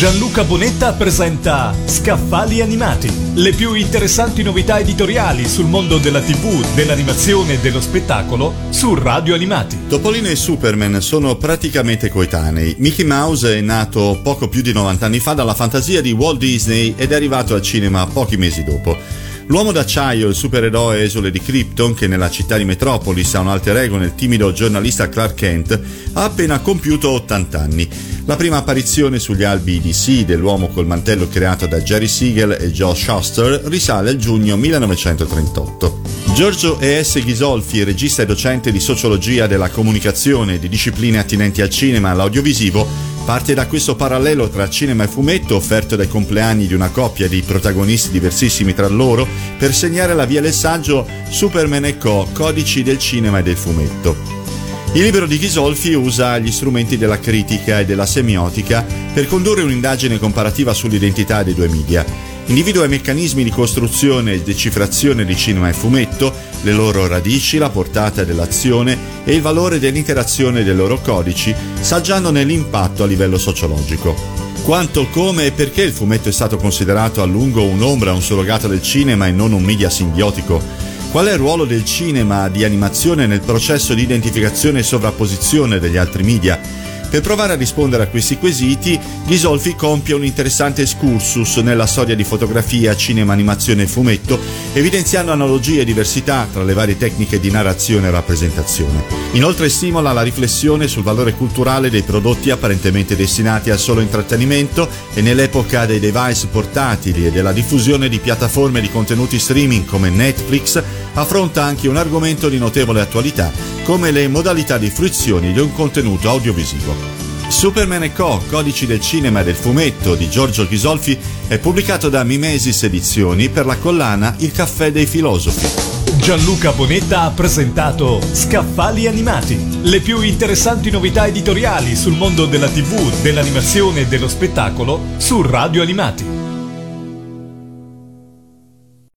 Gianluca Bonetta presenta Scaffali Animati, le più interessanti novità editoriali sul mondo della TV, dell'animazione e dello spettacolo su Radio Animati. Topolino e Superman sono praticamente coetanei. Mickey Mouse è nato poco più di 90 anni fa dalla fantasia di Walt Disney ed è arrivato al cinema pochi mesi dopo. L'uomo d'acciaio, il supereroe esule di Krypton, che nella città di Metropolis ha un alter ego nel timido giornalista Clark Kent, ha appena compiuto 80 anni. La prima apparizione sugli albi DC dell'uomo col mantello creato da Jerry Siegel e Josh Shuster risale al giugno 1938. Giorgio E.S. Ghisolfi, regista e docente di sociologia della comunicazione e di discipline attinenti al cinema e all'audiovisivo, Parte da questo parallelo tra cinema e fumetto offerto dai compleanni di una coppia di protagonisti diversissimi tra loro per segnare la via del saggio Superman e Co. Codici del cinema e del fumetto. Il libro di Ghisolfi usa gli strumenti della critica e della semiotica per condurre un'indagine comparativa sull'identità dei due media individua i meccanismi di costruzione e decifrazione di cinema e fumetto, le loro radici, la portata dell'azione e il valore dell'interazione dei loro codici, saggiandone l'impatto a livello sociologico. Quanto, come e perché il fumetto è stato considerato a lungo un'ombra, un surrogato del cinema e non un media simbiotico? Qual è il ruolo del cinema di animazione nel processo di identificazione e sovrapposizione degli altri media? Per provare a rispondere a questi quesiti, Ghisolfi compie un interessante excursus nella storia di fotografia, cinema, animazione e fumetto, evidenziando analogie e diversità tra le varie tecniche di narrazione e rappresentazione. Inoltre stimola la riflessione sul valore culturale dei prodotti apparentemente destinati al solo intrattenimento e nell'epoca dei device portatili e della diffusione di piattaforme di contenuti streaming come Netflix, affronta anche un argomento di notevole attualità come le modalità di fruizione di un contenuto audiovisivo. Superman e Co. Codici del cinema e del fumetto di Giorgio Ghisolfi è pubblicato da Mimesis Edizioni per la collana Il caffè dei filosofi. Gianluca Bonetta ha presentato Scaffali Animati, le più interessanti novità editoriali sul mondo della TV, dell'animazione e dello spettacolo su Radio Animati.